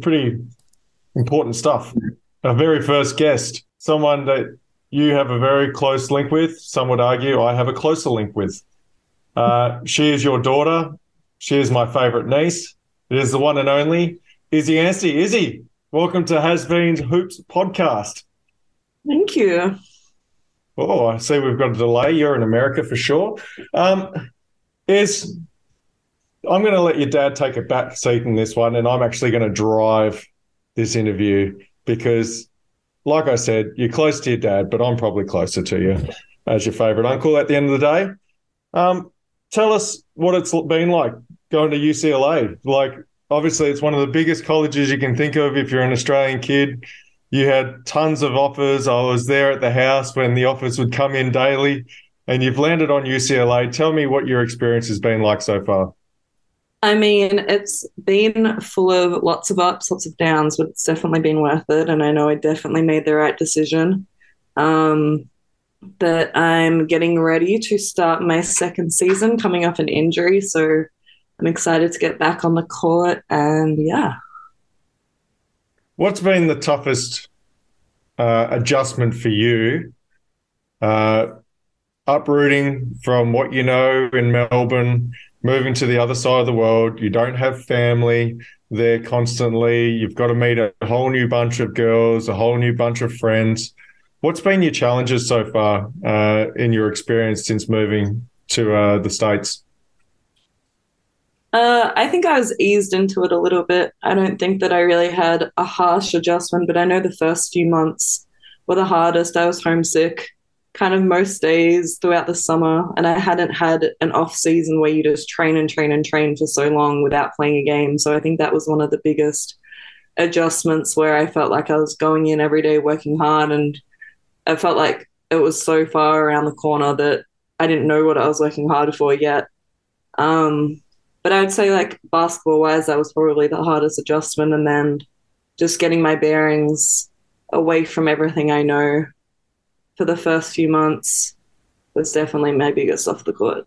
Some pretty important stuff. Our very first guest, someone that you have a very close link with. Some would argue I have a closer link with. Uh, she is your daughter. She is my favorite niece. It is the one and only Izzy Anstey. Izzy, welcome to Has Been's Hoops podcast. Thank you. Oh, I see we've got a delay. You're in America for sure. Um, is I'm going to let your dad take a back seat in this one, and I'm actually going to drive this interview because, like I said, you're close to your dad, but I'm probably closer to you as your favorite uncle at the end of the day. Um, tell us what it's been like going to UCLA. Like, obviously, it's one of the biggest colleges you can think of if you're an Australian kid. You had tons of offers. I was there at the house when the offers would come in daily, and you've landed on UCLA. Tell me what your experience has been like so far. I mean, it's been full of lots of ups, lots of downs, but it's definitely been worth it. And I know I definitely made the right decision. Um, but I'm getting ready to start my second season coming off an injury. So I'm excited to get back on the court. And yeah. What's been the toughest uh, adjustment for you? Uh, uprooting from what you know in Melbourne moving to the other side of the world. You don't have family there constantly. You've got to meet a whole new bunch of girls, a whole new bunch of friends. What's been your challenges so far uh, in your experience since moving to uh, the States? Uh, I think I was eased into it a little bit. I don't think that I really had a harsh adjustment, but I know the first few months were the hardest. I was homesick kind of most days throughout the summer and I hadn't had an off season where you just train and train and train for so long without playing a game. So I think that was one of the biggest adjustments where I felt like I was going in every day working hard and I felt like it was so far around the corner that I didn't know what I was working hard for yet. Um, but I would say like basketball wise, that was probably the hardest adjustment and then just getting my bearings away from everything I know for the first few months was definitely my biggest off the court.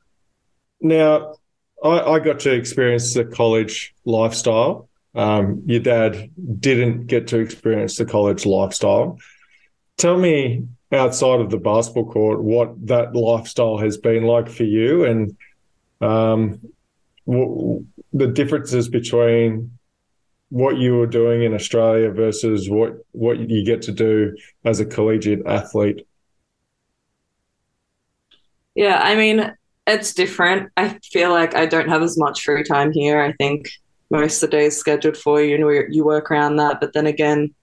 Now, I, I got to experience the college lifestyle. Um, your dad didn't get to experience the college lifestyle. Tell me outside of the basketball court what that lifestyle has been like for you and um, w- the differences between what you were doing in Australia versus what what you get to do as a collegiate athlete yeah, I mean, it's different. I feel like I don't have as much free time here. I think most of the days scheduled for you and you work around that. But then again,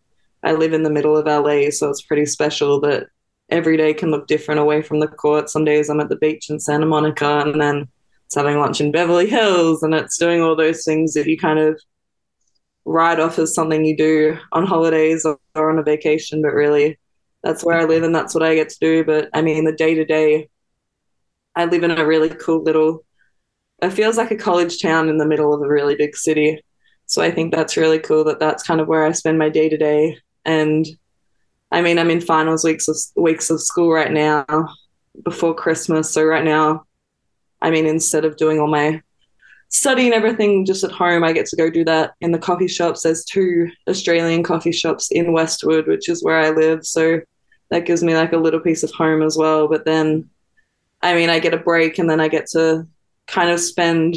I live in the middle of LA, so it's pretty special that every day can look different away from the court. Some days I'm at the beach in Santa Monica and then it's having lunch in Beverly Hills and it's doing all those things that you kind of write off as something you do on holidays or, or on a vacation, but really that's where I live and that's what I get to do. But I mean, the day to day I live in a really cool little, it feels like a college town in the middle of a really big city. So I think that's really cool that that's kind of where I spend my day to day. And I mean, I'm in finals weeks of weeks of school right now before Christmas. So right now, I mean, instead of doing all my studying everything just at home, I get to go do that in the coffee shops. There's two Australian coffee shops in Westwood, which is where I live. So that gives me like a little piece of home as well. But then I mean, I get a break and then I get to kind of spend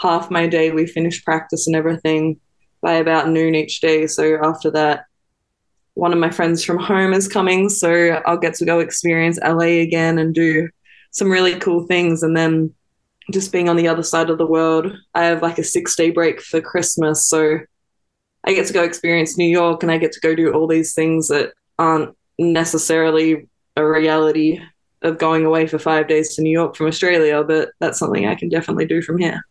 half my day. We finish practice and everything by about noon each day. So after that, one of my friends from home is coming. So I'll get to go experience LA again and do some really cool things. And then just being on the other side of the world, I have like a six day break for Christmas. So I get to go experience New York and I get to go do all these things that aren't necessarily a reality of going away for five days to New York from Australia, but that's something I can definitely do from here.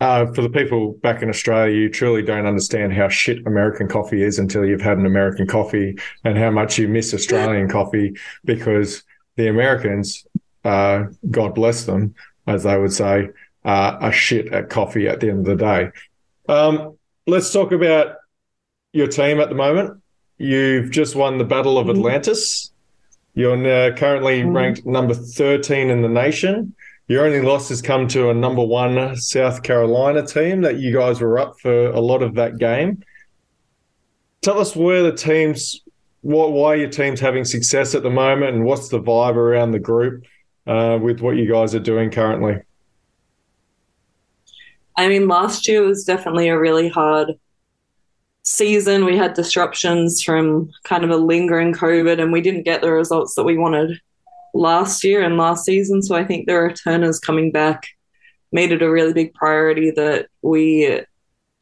Uh, for the people back in Australia, you truly don't understand how shit American coffee is until you've had an American coffee and how much you miss Australian coffee because the Americans, uh, God bless them, as they would say, uh, are shit at coffee at the end of the day. Um, let's talk about your team at the moment. You've just won the Battle of mm-hmm. Atlantis. You're currently mm. ranked number 13 in the nation. your only loss has come to a number one South Carolina team that you guys were up for a lot of that game. Tell us where the teams, what, why your team's having success at the moment, and what's the vibe around the group uh, with what you guys are doing currently. I mean, last year was definitely a really hard season. We had disruptions from kind of a lingering COVID, and we didn't get the results that we wanted last year and last season. So I think the returners coming back made it a really big priority that we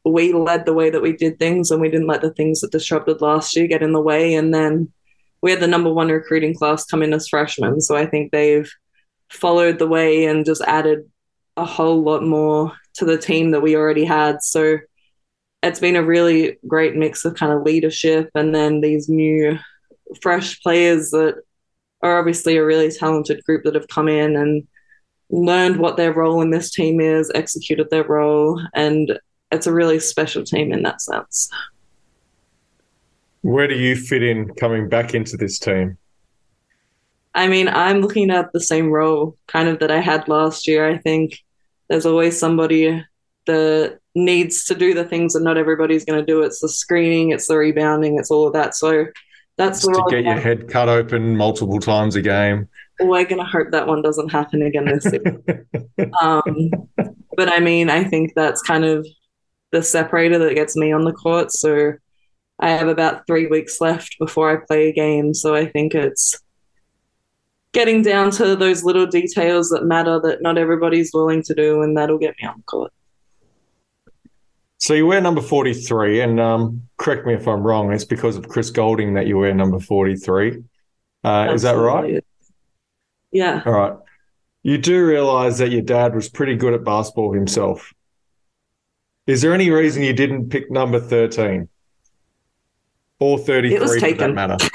we led the way that we did things and we didn't let the things that disrupted last year get in the way. And then we had the number one recruiting class come in as freshmen. So I think they've followed the way and just added a whole lot more to the team that we already had. So it's been a really great mix of kind of leadership and then these new fresh players that are obviously a really talented group that have come in and learned what their role in this team is, executed their role, and it's a really special team in that sense. Where do you fit in coming back into this team? I mean, I'm looking at the same role kind of that I had last year. I think there's always somebody that needs to do the things that not everybody's going to do. It's the screening, it's the rebounding, it's all of that. So that's to get your head cut open multiple times a game. We're going to hope that one doesn't happen again this season. um, but I mean, I think that's kind of the separator that gets me on the court. So I have about three weeks left before I play a game. So I think it's getting down to those little details that matter that not everybody's willing to do, and that'll get me on the court. So you wear number 43, and um, correct me if I'm wrong, it's because of Chris Goulding that you wear number 43. Uh, is that right? Yeah. All right. You do realize that your dad was pretty good at basketball himself. Is there any reason you didn't pick number 13 or 33 for that matter?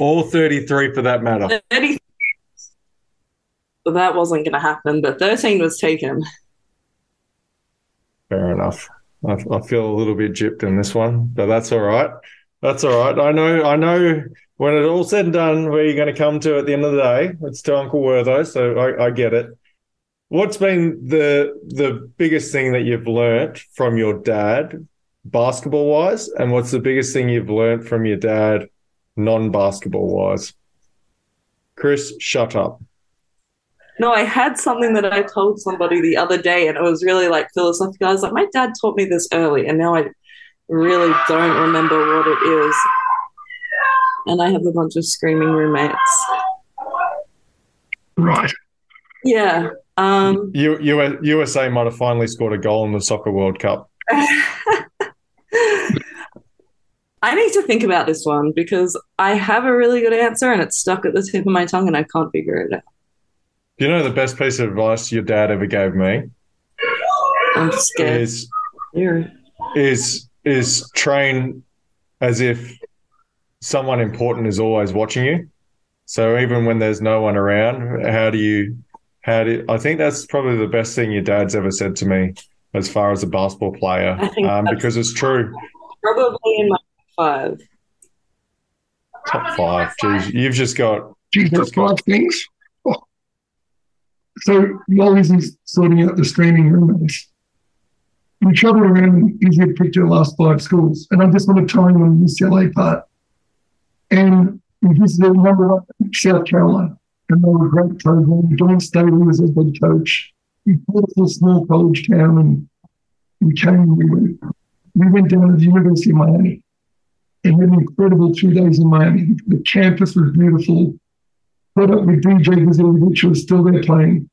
or 33 for that matter. 30, that wasn't going to happen, but 13 was taken. Fair enough. I, I, feel a little bit gypped in this one, but that's all right. That's all right. I know. I know. When it's all said and done, where you're going to come to at the end of the day, it's to Uncle Wertho. So I, I get it. What's been the the biggest thing that you've learnt from your dad, basketball wise, and what's the biggest thing you've learnt from your dad, non basketball wise? Chris, shut up. No, I had something that I told somebody the other day, and it was really like philosophical. I was like, my dad taught me this early, and now I really don't remember what it is. And I have a bunch of screaming roommates. Right. Yeah. Um, U- U- USA might have finally scored a goal in the Soccer World Cup. I need to think about this one because I have a really good answer and it's stuck at the tip of my tongue and I can't figure it out. You know the best piece of advice your dad ever gave me? I'm scared. Is, is is train as if someone important is always watching you. So even when there's no one around, how do you how do I think that's probably the best thing your dad's ever said to me as far as a basketball player. Um, because it's true. Probably in my five. Top five. Geez, you've just got. Geez, that's five things. So while he's sorting out the streaming roommates, we traveled around and easily picked our last five schools. And I just want to in on the UCLA part. And we visited number one, South Carolina. And they were great program. Dawn Staley was a head coach. We bought a small college town and we came and we went, we went down to the University of Miami and had an incredible two days in Miami. The campus was beautiful caught up with DJ Gazilevich, which was still there playing.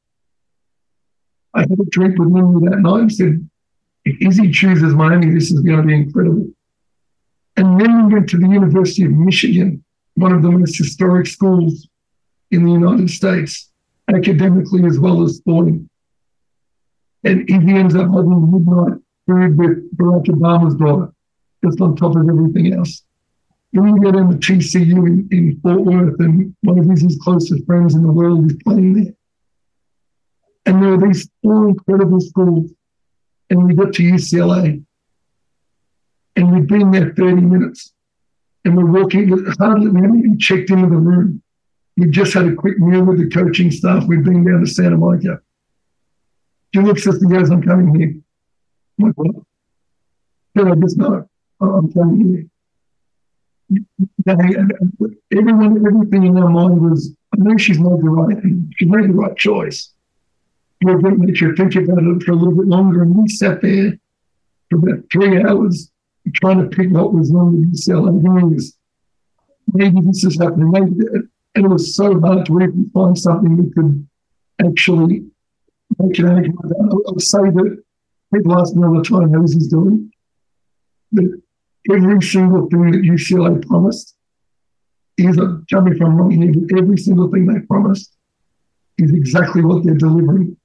I had a drink with him that night and said, if Izzy chooses Miami, this is going to be incredible. And then we went to the University of Michigan, one of the most historic schools in the United States, academically as well as sporting. And Izzy ends up having midnight food with Barack Obama's daughter, just on top of everything else. Then we get into TCU in, in Fort Worth, and one of his closest friends in the world is playing there. And there are these four incredible schools. And we got to UCLA, and we've been there 30 minutes. And we're walking, hardly, we haven't even checked into the room. we just had a quick meal with the coaching staff. We've been down to Santa Monica. She looks at me goes, I'm coming here. I'm like, what? I just know I'm coming here. Everyone, everything in her mind was, I know she's made the right thing. She made the right choice. We're going to her think about it for a little bit longer. And we sat there for about three hours trying to pick what was wrong with UCLA. Doing maybe this is happening. Maybe that. And it was so hard to even find something that could actually make an argument. I would say that people ask me all the time, how is he doing? That every single thing that UCLA promised is, tell me if I'm wrong every single thing they promised is exactly what they're delivering.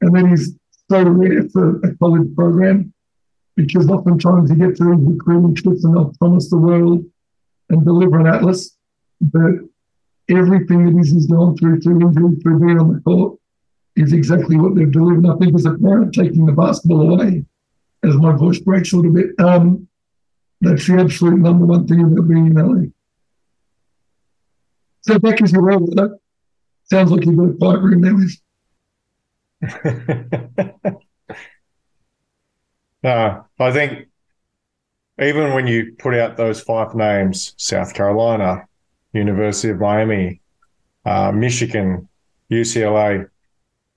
And that is so rare for a college program because oftentimes you get to these recruiting trips and they'll promise the world and deliver an atlas, but everything that is gone through, through injury, through being on the court, is exactly what they've delivered. I think as a parent taking the basketball away, as my voice breaks a little bit, um, that's the absolute number one thing about being in LA. So back as you were with that. Sounds like you've got a quiet room there, no, I think even when you put out those five names South Carolina, University of Miami, uh, Michigan, UCLA,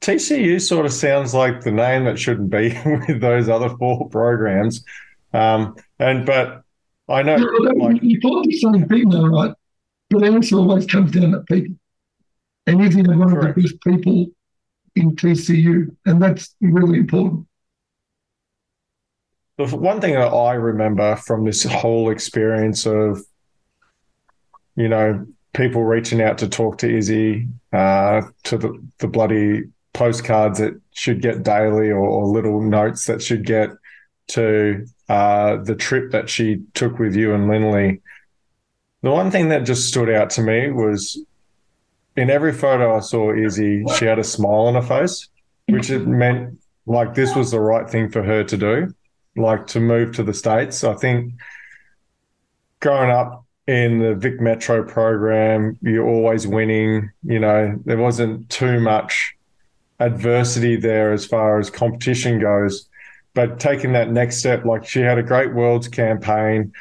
TCU sort of sounds like the name that shouldn't be with those other four programs. Um, and but I know like, you thought the same thing though, right? But the answer always comes down to people. And if you're one correct. of the best people in TCU, and that's really important. The one thing that I remember from this whole experience of, you know, people reaching out to talk to Izzy, uh, to the, the bloody postcards that should get daily or, or little notes that should get to uh, the trip that she took with you and Lindley. The one thing that just stood out to me was in every photo I saw Izzy, she had a smile on her face, which it meant like this was the right thing for her to do, like to move to the States. I think growing up in the Vic Metro program, you're always winning. You know, there wasn't too much adversity there as far as competition goes. But taking that next step, like she had a great Worlds campaign,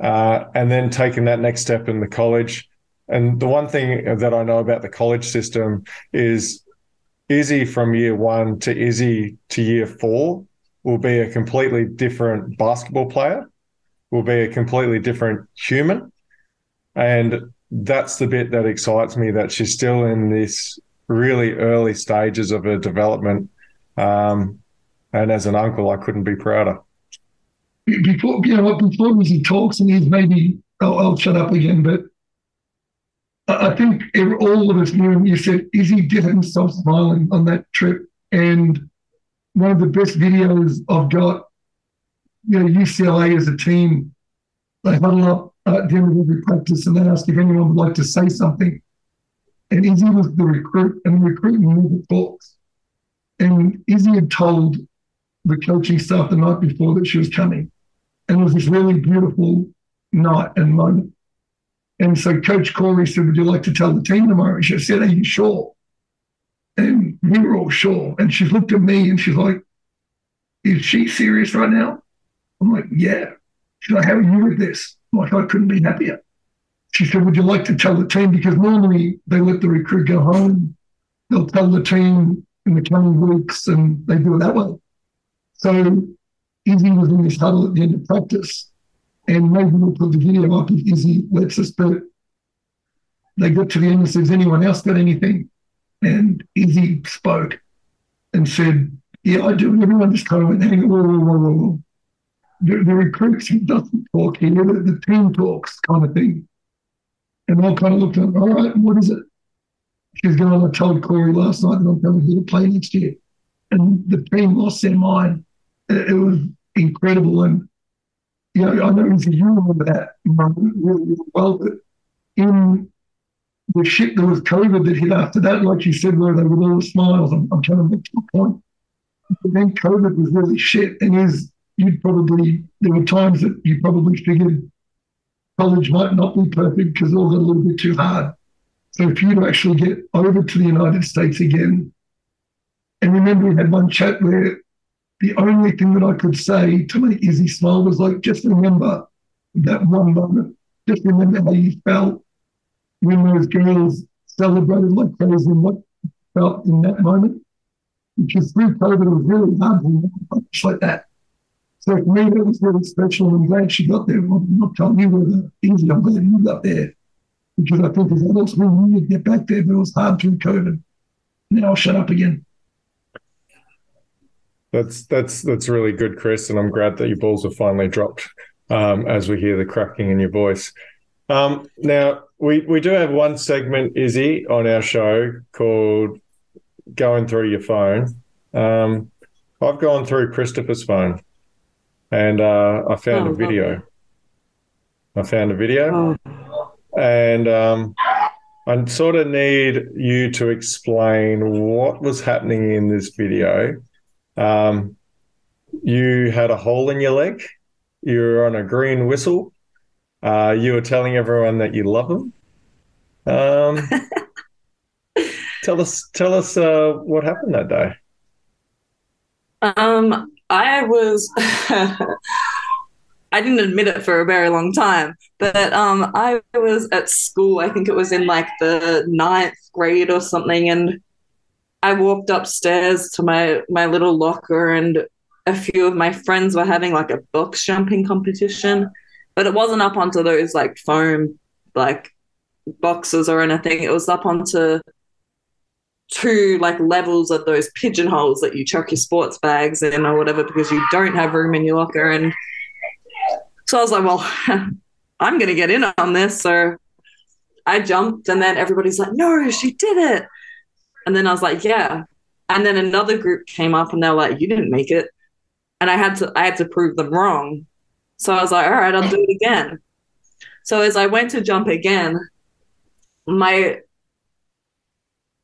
uh, and then taking that next step in the college. And the one thing that I know about the college system is Izzy from year one to Izzy to year four will be a completely different basketball player, will be a completely different human. And that's the bit that excites me that she's still in this really early stages of her development. Um, and as an uncle, I couldn't be prouder. Before you know, before he talks and he's maybe I'll, I'll shut up again, but I think all of us knew, and you said Izzy did himself smiling on that trip. And one of the best videos I've got, you know, UCLA as a team, they huddle up at the end of every practice and they ask if anyone would like to say something. And Izzy was the recruit, and the recruit never talks. And Izzy had told the coaching staff the night before that she was coming. And it was this really beautiful night and moment. And so Coach Cori said, Would you like to tell the team tomorrow? And she said, Are you sure? And we were all sure. And she looked at me and she's like, Is she serious right now? I'm like, Yeah. She's like, How are you with this? I'm like, I couldn't be happier. She said, Would you like to tell the team? Because normally they let the recruit go home. They'll tell the team in the coming weeks and they do it that way. So Izzy was in this huddle at the end of practice. And maybe we'll put the video up if Izzy lets us, but they got to the end and says, anyone else got anything? And Izzy spoke and said, yeah, I do. And everyone just kind of went, hang on, whoa, whoa, whoa, whoa. The, the recruits he doesn't talk here, the, the team talks kind of thing. And I kind of looked at him, all right, what is it? She's going, I told Cori last night that I'm coming here to play next year. And the team lost their mind. It, it was incredible. And, you know, I know you remember that moment really, really well, but in the shit that was COVID that hit after that, like you said, where they were all smiles, I'm, I'm trying to make a point. But then COVID was really shit. And is you'd probably, there were times that you probably figured college might not be perfect because it got a little bit too hard. So for you to actually get over to the United States again, and remember we had one chat where the only thing that I could say to make Izzy smile was like, just remember that one moment. Just remember how you felt when those girls celebrated like crazy and what felt in that moment. Because through COVID, it was really hard to remember like that. So for me, that was really special. I'm glad she got there. I'm not telling you whether easy, I'm glad you got there. Because I think as adults, we needed to get back there, but it was hard through COVID. Now I'll shut up again. That's that's that's really good, Chris, and I'm glad that your balls have finally dropped um, as we hear the cracking in your voice. Um, now we we do have one segment, Izzy, on our show called "Going Through Your Phone." Um, I've gone through Christopher's phone, and uh, I found oh, a video. I found a video, oh. and um, I sort of need you to explain what was happening in this video um, you had a hole in your leg. You were on a green whistle. Uh, you were telling everyone that you love them. Um, tell us, tell us uh, what happened that day. Um, I was. I didn't admit it for a very long time, but um, I was at school. I think it was in like the ninth grade or something, and I walked upstairs to my my little locker and a few of my friends were having like a box jumping competition, but it wasn't up onto those like foam like boxes or anything. It was up onto two like levels of those pigeonholes that you chuck your sports bags in or whatever because you don't have room in your locker. And so I was like, well, I'm gonna get in on this. So I jumped and then everybody's like, no, she did it. And then I was like, yeah. And then another group came up and they're like, you didn't make it. And I had to I had to prove them wrong. So I was like, all right, I'll do it again. So as I went to jump again, my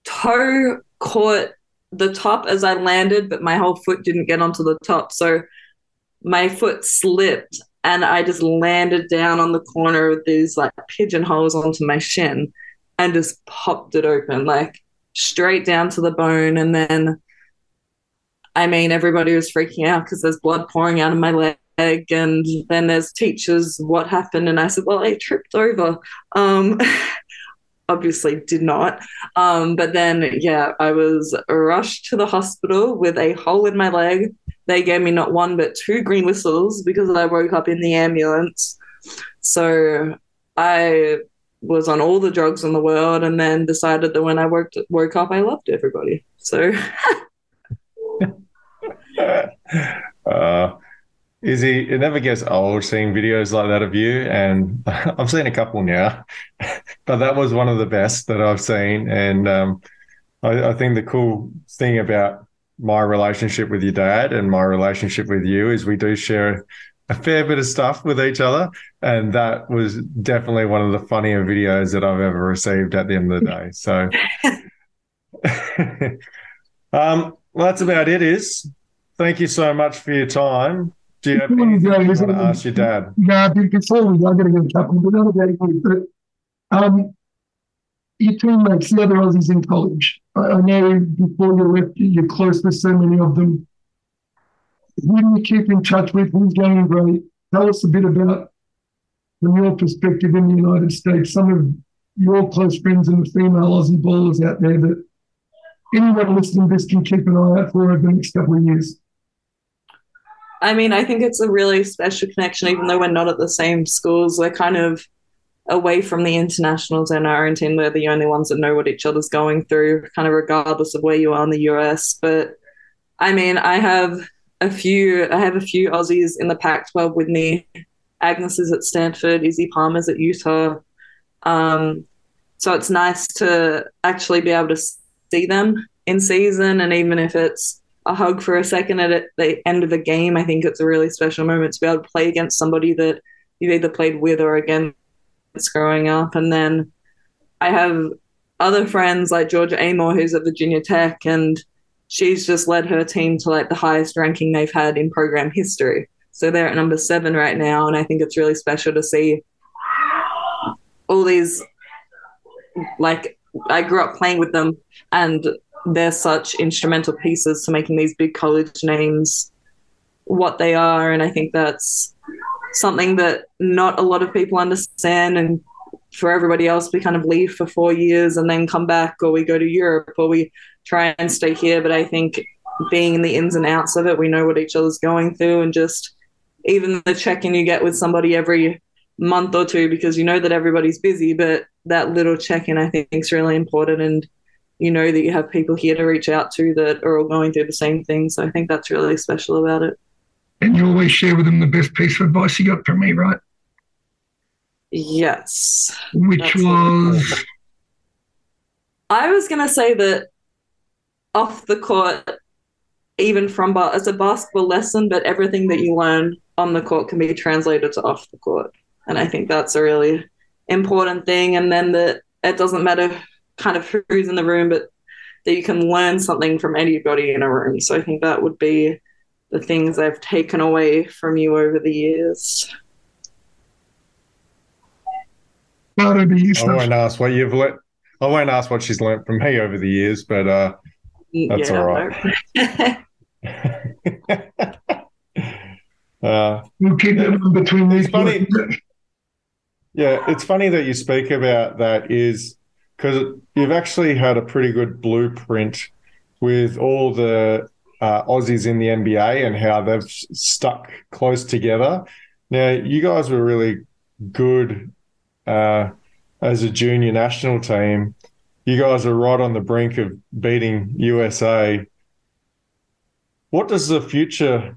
toe caught the top as I landed, but my whole foot didn't get onto the top. So my foot slipped and I just landed down on the corner of these like pigeonholes onto my shin and just popped it open. Like straight down to the bone. And then, I mean, everybody was freaking out because there's blood pouring out of my leg. And then there's teachers, what happened? And I said, well, I tripped over. Um, obviously did not. Um, but then, yeah, I was rushed to the hospital with a hole in my leg. They gave me not one, but two green whistles because I woke up in the ambulance. So I was on all the drugs in the world and then decided that when I worked woke up I loved everybody. So uh Izzy, it never gets old seeing videos like that of you. And I've seen a couple now, but that was one of the best that I've seen. And um, I, I think the cool thing about my relationship with your dad and my relationship with you is we do share a fair bit of stuff with each other. And that was definitely one of the funnier videos that I've ever received at the end of the day. So, um, well, that's about it. Is thank you so much for your time. Do you have anything you want to ask your dad? Yeah, before we go, I'm going to get a couple, but not about it. But um, your teammates, the other Aussies in college, I, I know before you left, you're close with so many of them who do you keep in touch with? Who's going great? Tell us a bit about, from your perspective in the United States, some of your close friends and the female Aussie bowlers out there that anyone listening to this can keep an eye out for over the next couple of years. I mean, I think it's a really special connection, even though we're not at the same schools. We're kind of away from the internationals in our team. We're the only ones that know what each other's going through, kind of regardless of where you are in the US. But I mean, I have a few. I have a few Aussies in the Pac-12 with me. Agnes is at Stanford. Izzy Palmer's at Utah. Um, so it's nice to actually be able to see them in season, and even if it's a hug for a second at the end of the game, I think it's a really special moment to be able to play against somebody that you've either played with or against growing up. And then I have other friends like Georgia Amoore, who's at Virginia Tech, and she's just led her team to like the highest ranking they've had in program history. So they're at number seven right now, and I think it's really special to see all these like I grew up playing with them, and they're such instrumental pieces to making these big college names what they are. And I think that's something that not a lot of people understand. And for everybody else, we kind of leave for four years and then come back, or we go to Europe, or we try and stay here. But I think being in the ins and outs of it, we know what each other's going through, and just even the check in you get with somebody every month or two because you know that everybody's busy, but that little check in I think is really important. And you know that you have people here to reach out to that are all going through the same thing. So I think that's really special about it. And you always share with them the best piece of advice you got from me, right? Yes. Which was. I was going to say that off the court, even from as a basketball lesson, but everything that you learn on the court can be translated to off the court. And I think that's a really important thing. And then that it doesn't matter kind of who's in the room, but that you can learn something from anybody in a room. So I think that would be the things I've taken away from you over the years. I won't ask what you've learned. I won't ask what she's learned from me over the years, but uh, that's yeah, all right. uh, we'll keep them between these. Funny. Yeah, it's funny that you speak about that. Is because you've actually had a pretty good blueprint with all the uh, Aussies in the NBA and how they've stuck close together. Now, you guys were really good uh, as a junior national team. You guys are right on the brink of beating USA. What does the future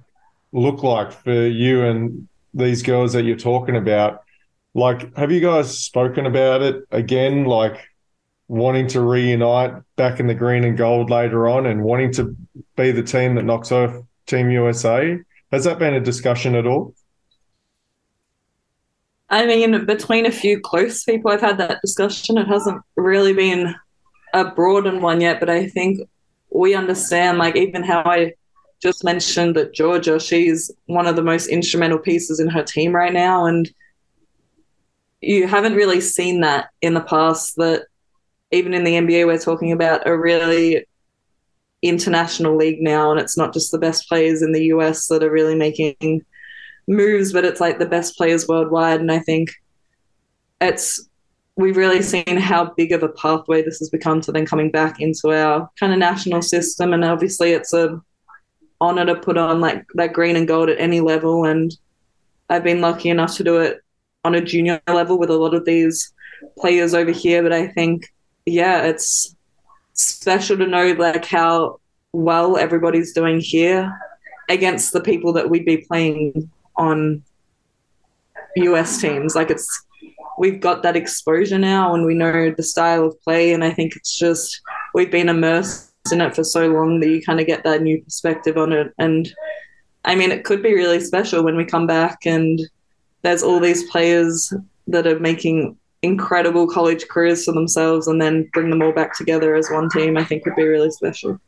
look like for you and these girls that you're talking about? Like, have you guys spoken about it again? Like, wanting to reunite back in the green and gold later on and wanting to be the team that knocks off Team USA. Has that been a discussion at all? I mean, between a few close people, I've had that discussion. It hasn't really been a broadened one yet, but I think we understand, like, even how I just mentioned that Georgia, she's one of the most instrumental pieces in her team right now. And you haven't really seen that in the past that even in the NBA, we're talking about a really international league now, and it's not just the best players in the US that are really making moves, but it's like the best players worldwide. And I think it's we've really seen how big of a pathway this has become to then coming back into our kind of national system. And obviously, it's a honor to put on like that green and gold at any level. And I've been lucky enough to do it on a junior level with a lot of these players over here. But I think yeah, it's special to know like how well everybody's doing here against the people that we'd be playing on US teams. Like it's we've got that exposure now and we know the style of play and I think it's just we've been immersed in it for so long that you kind of get that new perspective on it and I mean it could be really special when we come back and there's all these players that are making incredible college careers for themselves and then bring them all back together as one team, I think would be really special.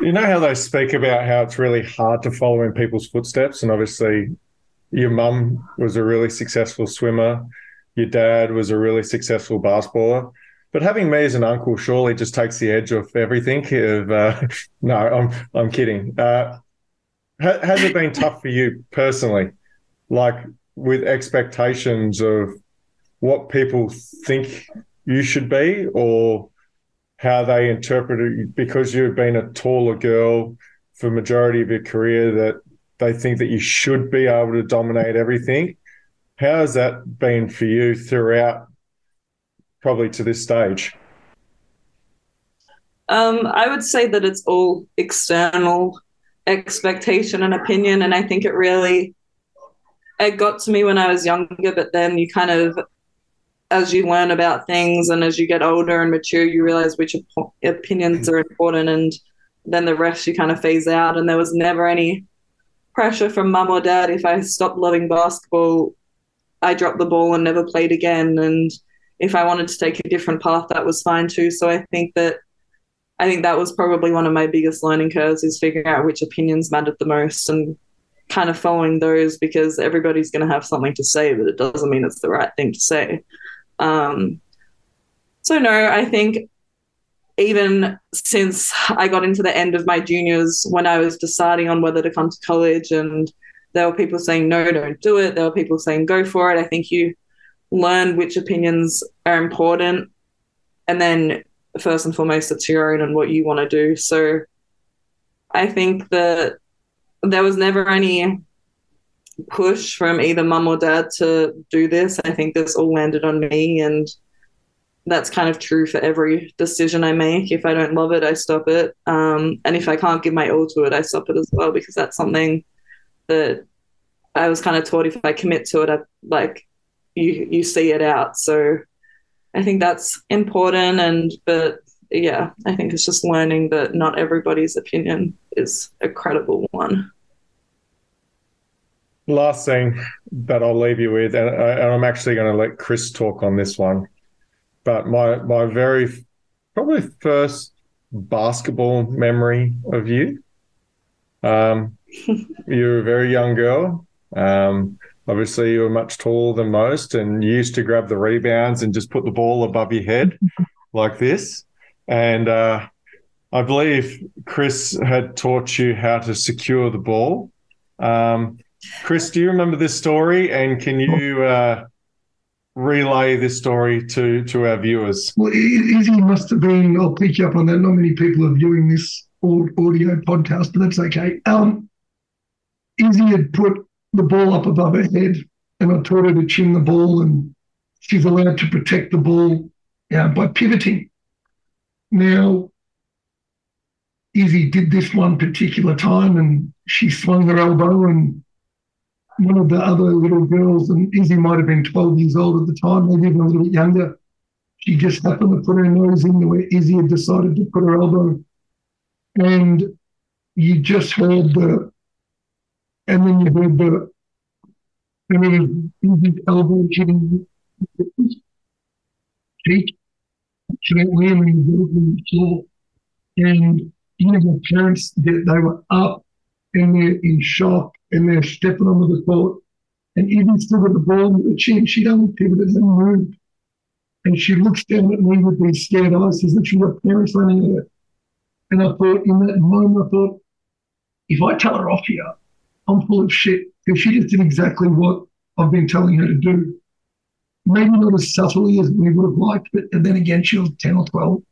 You know how they speak about how it's really hard to follow in people's footsteps, and obviously, your mum was a really successful swimmer, your dad was a really successful basketballer. But having me as an uncle surely just takes the edge off everything. Of uh, no, I'm I'm kidding. Uh, has it been tough for you personally? Like with expectations of what people think you should be or how they interpret it because you've been a taller girl for majority of your career that they think that you should be able to dominate everything. How has that been for you throughout probably to this stage? Um, i would say that it's all external expectation and opinion and i think it really it got to me when I was younger, but then you kind of, as you learn about things and as you get older and mature, you realize which op- opinions are important, and then the rest you kind of phase out. And there was never any pressure from mum or dad. If I stopped loving basketball, I dropped the ball and never played again. And if I wanted to take a different path, that was fine too. So I think that I think that was probably one of my biggest learning curves is figuring out which opinions mattered the most and kind of following those because everybody's going to have something to say, but it doesn't mean it's the right thing to say. Um, So no, I think even since I got into the end of my juniors, when I was deciding on whether to come to college, and there were people saying no, don't do it. There were people saying go for it. I think you learn which opinions are important, and then first and foremost, it's your own and what you want to do. So I think that there was never any push from either mum or dad to do this. I think this all landed on me, and that's kind of true for every decision I make. If I don't love it, I stop it. Um, and if I can't give my all to it, I stop it as well because that's something that I was kind of taught. If I commit to it, I like you you see it out. So I think that's important. And but yeah, I think it's just learning that not everybody's opinion is a credible one. Last thing that I'll leave you with, and, and I'm actually going to let Chris talk on this one. But my my very probably first basketball memory of you. Um, you're a very young girl. Um, obviously, you were much taller than most, and you used to grab the rebounds and just put the ball above your head like this. And uh, I believe Chris had taught you how to secure the ball. Um, Chris, do you remember this story? And can you uh, relay this story to to our viewers? Well, Izzy must have been. I'll pick you up on that. Not many people are viewing this audio podcast, but that's okay. Um, Izzy had put the ball up above her head, and I taught her to chin the ball, and she's allowed to protect the ball uh, by pivoting. Now, Izzy did this one particular time, and she swung her elbow, and one of the other little girls, and Izzy might have been 12 years old at the time, maybe even a little bit younger. She just happened to put her nose in where Izzy had decided to put her elbow. And you just heard the, and then you heard the, and then Izzy's elbow hitting cheek, accidentally, and then the floor. And, you know, my parents, they, they were up and they're in shock and they're stepping onto the court. And even still with the ball with the chin, she'd only pivoted and moved. And she looks down at me with these scared eyes, says that she got parents running at her. And I thought, in that moment, I thought, if I tell her off here, I'm full of shit because she just did exactly what I've been telling her to do. Maybe not as subtly as we would have liked, but then again, she was 10 or 12.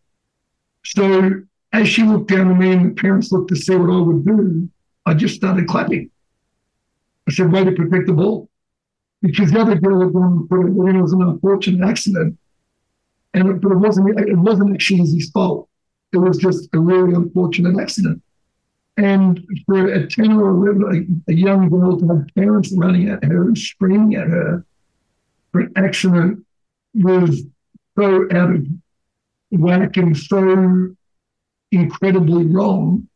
So as she looked down at me and the parents looked to see what I would do, I just started clapping. I said, way to protect the ball. Because the other girl had gone for it was an unfortunate accident. And it, but it wasn't it wasn't actually his fault. It was just a really unfortunate accident. And for a 10 or 11, a, a young girl to have parents running at her and screaming at her for an accident was so out of whack and so incredibly wrong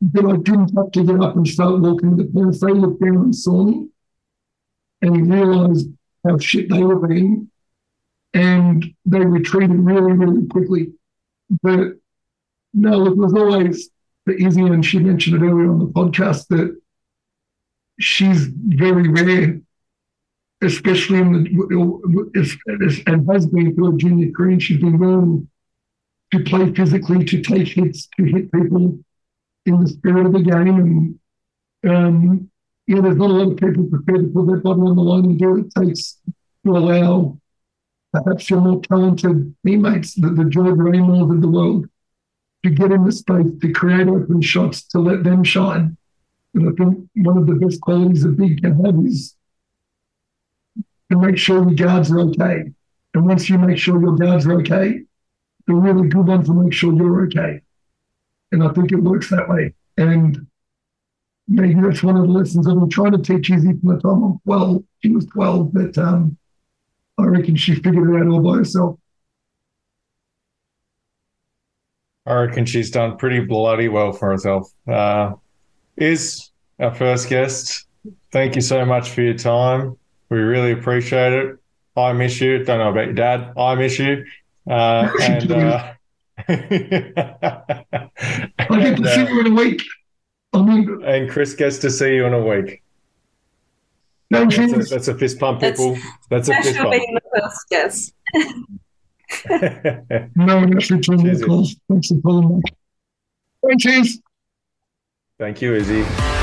that I didn't have to get up and start walking the parents. They looked down and saw me and realized how shit they were being. And they retreated really, really quickly. But no, it was always for Izzy, and she mentioned it earlier on the podcast that she's very rare, especially in the, and has been through junior career. She's been willing to play physically, to take hits, to hit people in the spirit of the game. And um, yeah, there's not a lot of people prepared to put their body on the line and do what it takes to allow perhaps your more talented teammates, the, the Georgia Amoores of the world, to get in the space, to create open shots, to let them shine. And I think one of the best qualities a big can have is to make sure your guards are okay. And once you make sure your guards are okay, the really good ones will make sure you're okay. And I think it works that way. And maybe that's one of the lessons I've been trying to teach Izzy from the time I'm 12. She was 12, but um, I reckon she figured it out all by herself. I reckon she's done pretty bloody well for herself. Uh, is our first guest. Thank you so much for your time. We really appreciate it. I miss you. Don't know about your dad. I miss you. Uh, and uh, I get to see uh, you in a week. I mean, and Chris gets to see you in a week. No, that's, a, that's a fist pump, people. That's, that's a fist pump. being the first guest. no one else returned their Cheers, calls. Thanks for calling back. Thank you, Izzy.